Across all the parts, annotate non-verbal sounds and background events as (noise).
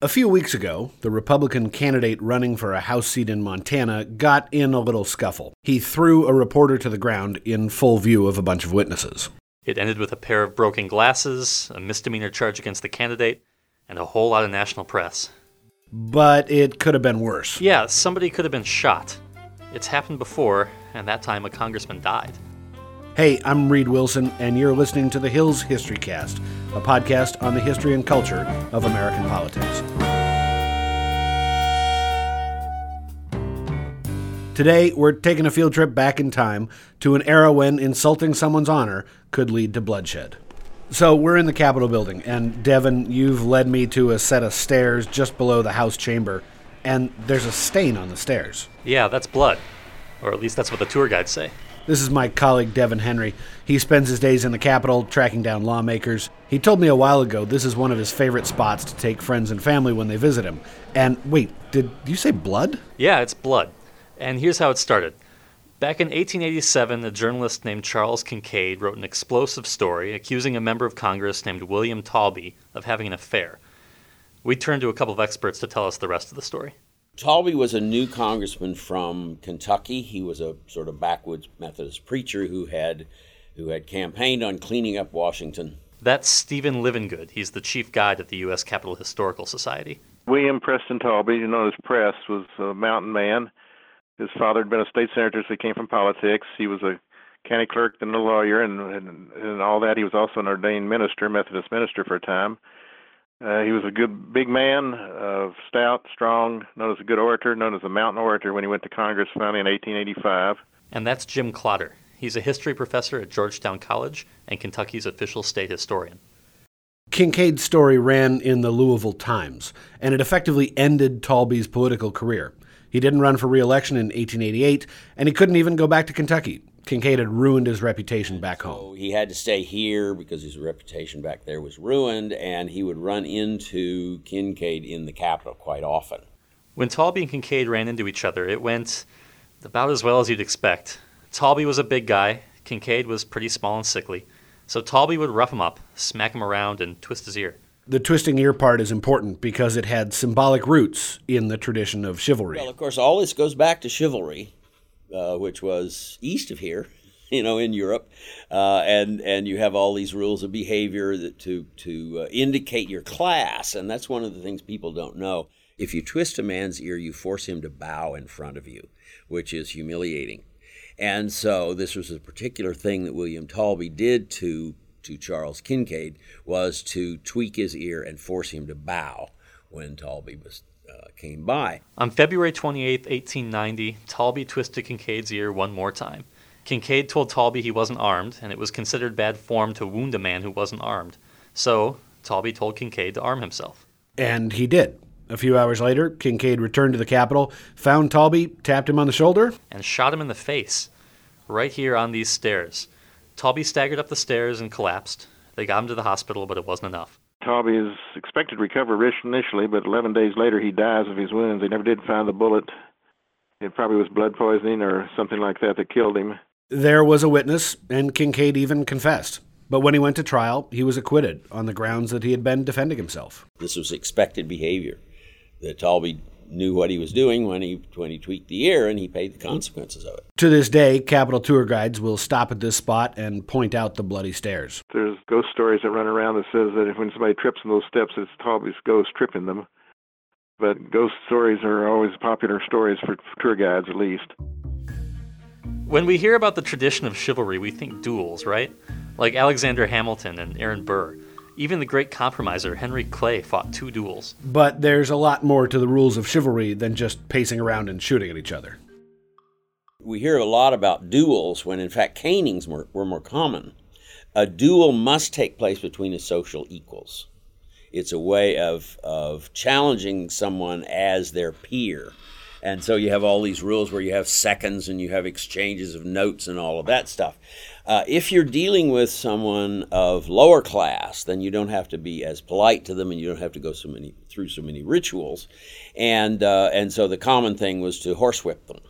A few weeks ago, the Republican candidate running for a House seat in Montana got in a little scuffle. He threw a reporter to the ground in full view of a bunch of witnesses. It ended with a pair of broken glasses, a misdemeanor charge against the candidate, and a whole lot of national press. But it could have been worse. Yeah, somebody could have been shot. It's happened before, and that time a congressman died. Hey, I'm Reid Wilson, and you're listening to the Hills History Cast, a podcast on the history and culture of American politics. Today, we're taking a field trip back in time to an era when insulting someone's honor could lead to bloodshed. So, we're in the Capitol building, and Devin, you've led me to a set of stairs just below the House chamber, and there's a stain on the stairs. Yeah, that's blood. Or at least that's what the tour guides say. This is my colleague Devin Henry. He spends his days in the Capitol tracking down lawmakers. He told me a while ago this is one of his favorite spots to take friends and family when they visit him. And wait, did you say blood? Yeah, it's blood. And here's how it started. Back in 1887, a journalist named Charles Kincaid wrote an explosive story accusing a member of Congress named William Taulbee of having an affair. We turned to a couple of experts to tell us the rest of the story. Taulbee was a new congressman from Kentucky. He was a sort of backwoods Methodist preacher who had who had campaigned on cleaning up Washington. That's Stephen Livengood. He's the chief guide at the U.S. Capitol Historical Society. William Preston Taulbee, you know as Press, was a mountain man. His father had been a state senator, so he came from politics. He was a county clerk, and a lawyer, and, and and all that. He was also an ordained minister, Methodist minister for a time. Uh, he was a good big man, uh, stout, strong, known as a good orator, known as a mountain orator when he went to Congress finally in 1885. And that's Jim Klotter. He's a history professor at Georgetown College and Kentucky's official state historian. Kincaid's story ran in the Louisville Times, and it effectively ended Taulbee's political career. He didn't run for re election in 1888, and he couldn't even go back to Kentucky. Kincaid had ruined his reputation back So home. he had to stay here because his reputation back there was ruined, and he would run into Kincaid in the Capitol quite often. When Taulbee and Kincaid ran into each other, it went about as well as you'd expect. Taulbee was a big guy, Kincaid was pretty small and sickly, so Taulbee would rough him up, smack him around, and twist his ear. The twisting ear part is important because it had symbolic roots in the tradition of chivalry. Well, of course, all this goes back to chivalry, uh, which was east of here, (laughs) you know, in Europe, uh, and and you have all these rules of behavior that to to uh, indicate your class, and that's one of the things people don't know. If you twist a man's ear, you force him to bow in front of you, which is humiliating. And so this was a particular thing that William Taulbee did to to Charles Kincaid was to tweak his ear and force him to bow when Taulbee was uh, came by. On February 28, 1890, Taulbee twisted Kincaid's ear one more time. Kincaid told Taulbee he wasn't armed, and it was considered bad form to wound a man who wasn't armed. So, Taulbee told Kincaid to arm himself. And he did. A few hours later, Kincaid returned to the Capitol, found Taulbee, tapped him on the shoulder, and shot him in the face, right here on these stairs. Taulbee staggered up the stairs and collapsed. They got him to the hospital, but it wasn't enough. Taulbee is expected to recover rich initially, but 11 days later he dies of his wounds. They never did find the bullet. It probably was blood poisoning or something like that that killed him. There was a witness, and Kincaid even confessed. But when he went to trial, he was acquitted on the grounds that he had been defending himself. This was expected behavior. That Taulbee knew what he was doing when he when he tweaked the ear, and he paid the consequences of it. To this day, Capitol tour guides will stop at this spot and point out the bloody stairs. There's ghost stories that run around that says that if when somebody trips on those steps, it's Taulbee's ghost tripping them. But ghost stories are always popular stories for tour guides, at least. When we hear about the tradition of chivalry, we think duels, right? Like Alexander Hamilton and Aaron Burr. Even the great compromiser Henry Clay fought two duels. But there's a lot more to the rules of chivalry than just pacing around and shooting at each other. We hear a lot about duels when in fact canings were, were more common. A duel must take place between the social equals. It's a way of, of challenging someone as their peer. And so you have all these rules where you have seconds and you have exchanges of notes and all of that stuff. Uh, if you're dealing with someone of lower class, then you don't have to be as polite to them, and you don't have to go so many through so many rituals. And uh, and so the common thing was to horsewhip them,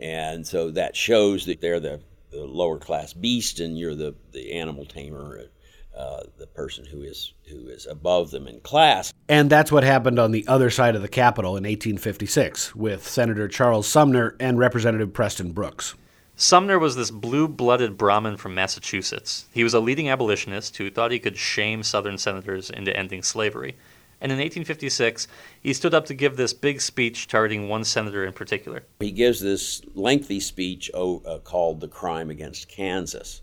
and so that shows that they're the, the lower class beast, and you're the the animal tamer. uh, the person who is who is above them in class. And that's what happened on the other side of the Capitol in 1856 with Senator Charles Sumner and Representative Preston Brooks. Sumner was this blue blooded Brahmin from Massachusetts. He was a leading abolitionist who thought he could shame Southern senators into ending slavery. And in 1856, he stood up to give this big speech targeting one senator in particular. He gives this lengthy speech oh, uh, called The Crime Against Kansas.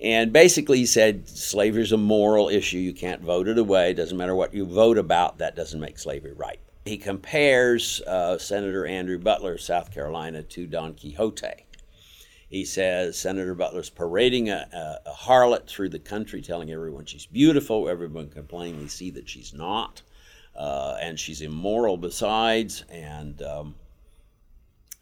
And basically, he said slavery is a moral issue. You can't vote it away. It doesn't matter what you vote about, that doesn't make slavery right. He compares uh, Senator Andrew Butler of South Carolina to Don Quixote. He says Senator Butler's parading a, a, a, harlot through the country, telling everyone she's beautiful. Everyone can plainly see that she's not. Uh, and she's immoral besides. And um,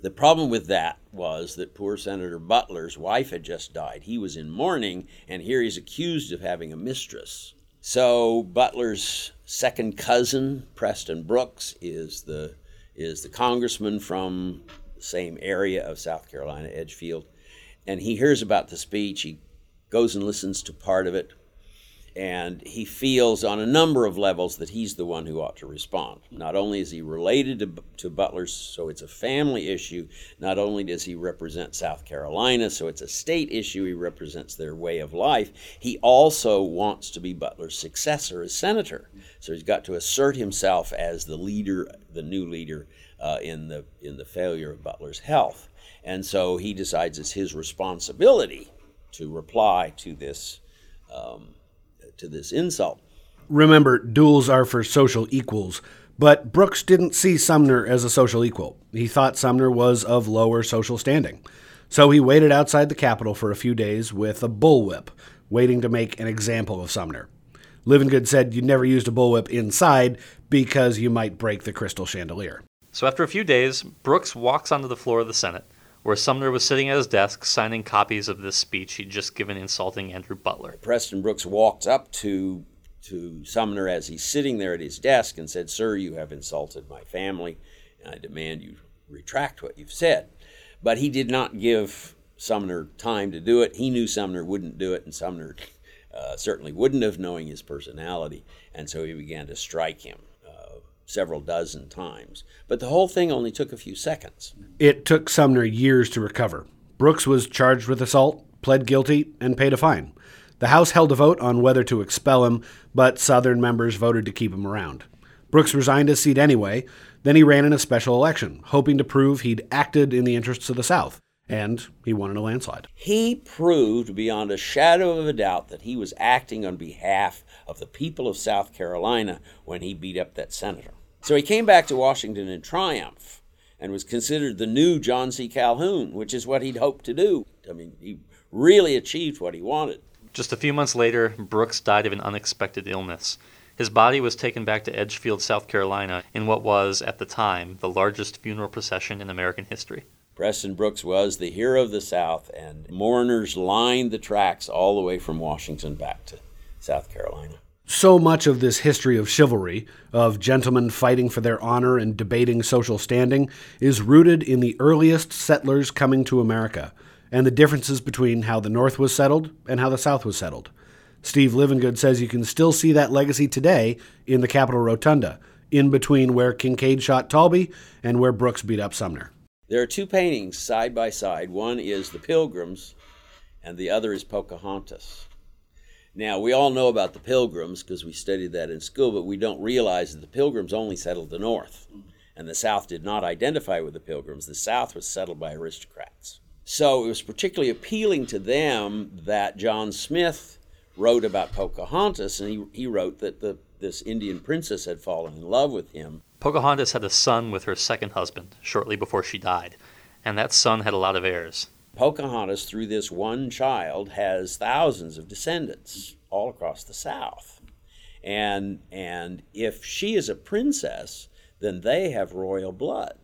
the problem with that was that poor Senator Butler's wife had just died. He was in mourning, and here he's accused of having a mistress. So Butler's second cousin, Preston Brooks, is the is the congressman from the same area of South Carolina, Edgefield, and he hears about the speech. He goes and listens to part of it and he feels on a number of levels that he's the one who ought to respond. Not only is he related to, to Butler's, so it's a family issue, not only does he represent South Carolina, so it's a state issue, he represents their way of life, he also wants to be Butler's successor as senator. So he's got to assert himself as the leader, the new leader uh, in, the, in the failure of Butler's health. And so he decides it's his responsibility to reply to this. Um, to this insult. Remember, duels are for social equals, but Brooks didn't see Sumner as a social equal. He thought Sumner was of lower social standing. So he waited outside the Capitol for a few days with a bullwhip, waiting to make an example of Sumner. Livengood said you never used a bullwhip inside because you might break the crystal chandelier. So after a few days, Brooks walks onto the floor of the Senate, where Sumner was sitting at his desk signing copies of this speech he'd just given insulting Andrew Butler. Preston Brooks walked up to to Sumner as he's sitting there at his desk and said, "Sir, you have insulted my family, and I demand you retract what you've said." But he did not give Sumner time to do it. He knew Sumner wouldn't do it, and Sumner uh, certainly wouldn't have, knowing his personality, and so he began to strike him several dozen times. But the whole thing only took a few seconds. It took Sumner years to recover. Brooks was charged with assault, pled guilty, and paid a fine. The House held a vote on whether to expel him, but Southern members voted to keep him around. Brooks resigned his seat anyway. Then he ran in a special election, hoping to prove he'd acted in the interests of the South. And he won in a landslide. He proved beyond a shadow of a doubt that he was acting on behalf of the people of South Carolina when he beat up that senator. So he came back to Washington in triumph and was considered the new John C. Calhoun, which is what he'd hoped to do. I mean, he really achieved what he wanted. Just a few months later, Brooks died of an unexpected illness. His body was taken back to Edgefield, South Carolina, in what was, at the time, the largest funeral procession in American history. Preston Brooks was the hero of the South, and mourners lined the tracks all the way from Washington back to South Carolina so much of this history of chivalry, of gentlemen fighting for their honor and debating social standing, is rooted in the earliest settlers coming to America and the differences between how the North was settled and how the South was settled. Steve Livengood says you can still see that legacy today in the Capitol Rotunda, in between where Kincaid shot Taulbee and where Brooks beat up Sumner. There are two paintings side by side. One is the Pilgrims, and the other is Pocahontas. Now, we all know about the Pilgrims because we studied that in school, but we don't realize that the Pilgrims only settled the North, and the South did not identify with the Pilgrims. The South was settled by aristocrats. So it was particularly appealing to them that John Smith wrote about Pocahontas, and he, he wrote that the, this Indian princess had fallen in love with him. Pocahontas had a son with her second husband shortly before she died, and that son had a lot of heirs. Pocahontas, through this one child, has thousands of descendants all across the South. And, and if she is a princess, then they have royal blood.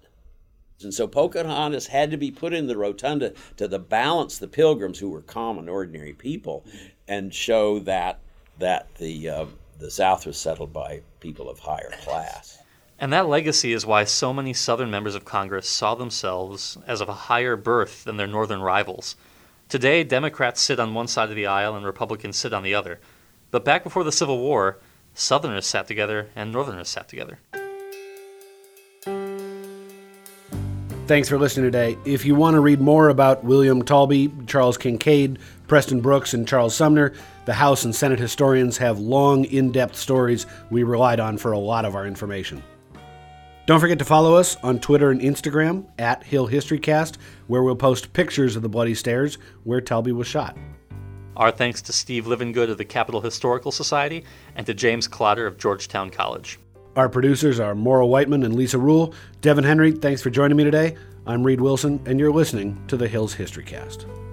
And so Pocahontas had to be put in the rotunda to the balance the pilgrims, who were common, ordinary people, and show that, that the, uh, the South was settled by people of higher class. And that legacy is why so many Southern members of Congress saw themselves as of a higher birth than their Northern rivals. Today, Democrats sit on one side of the aisle and Republicans sit on the other. But back before the Civil War, Southerners sat together and Northerners sat together. Thanks for listening today. If you want to read more about William Taulbee, Charles Kincaid, Preston Brooks, and Charles Sumner, the House and Senate historians have long, in depth stories we relied on for a lot of our information. Don't forget to follow us on Twitter and Instagram at Hill Historycast, where we'll post pictures of the bloody stairs where Taulbee was shot. Our thanks to Steve Livengood of the Capitol Historical Society and to James Klotter of Georgetown College. Our producers are Maura Whiteman and Lisa Rule. Devin Henry, thanks for joining me today. I'm Reid Wilson, and you're listening to the Hills Historycast.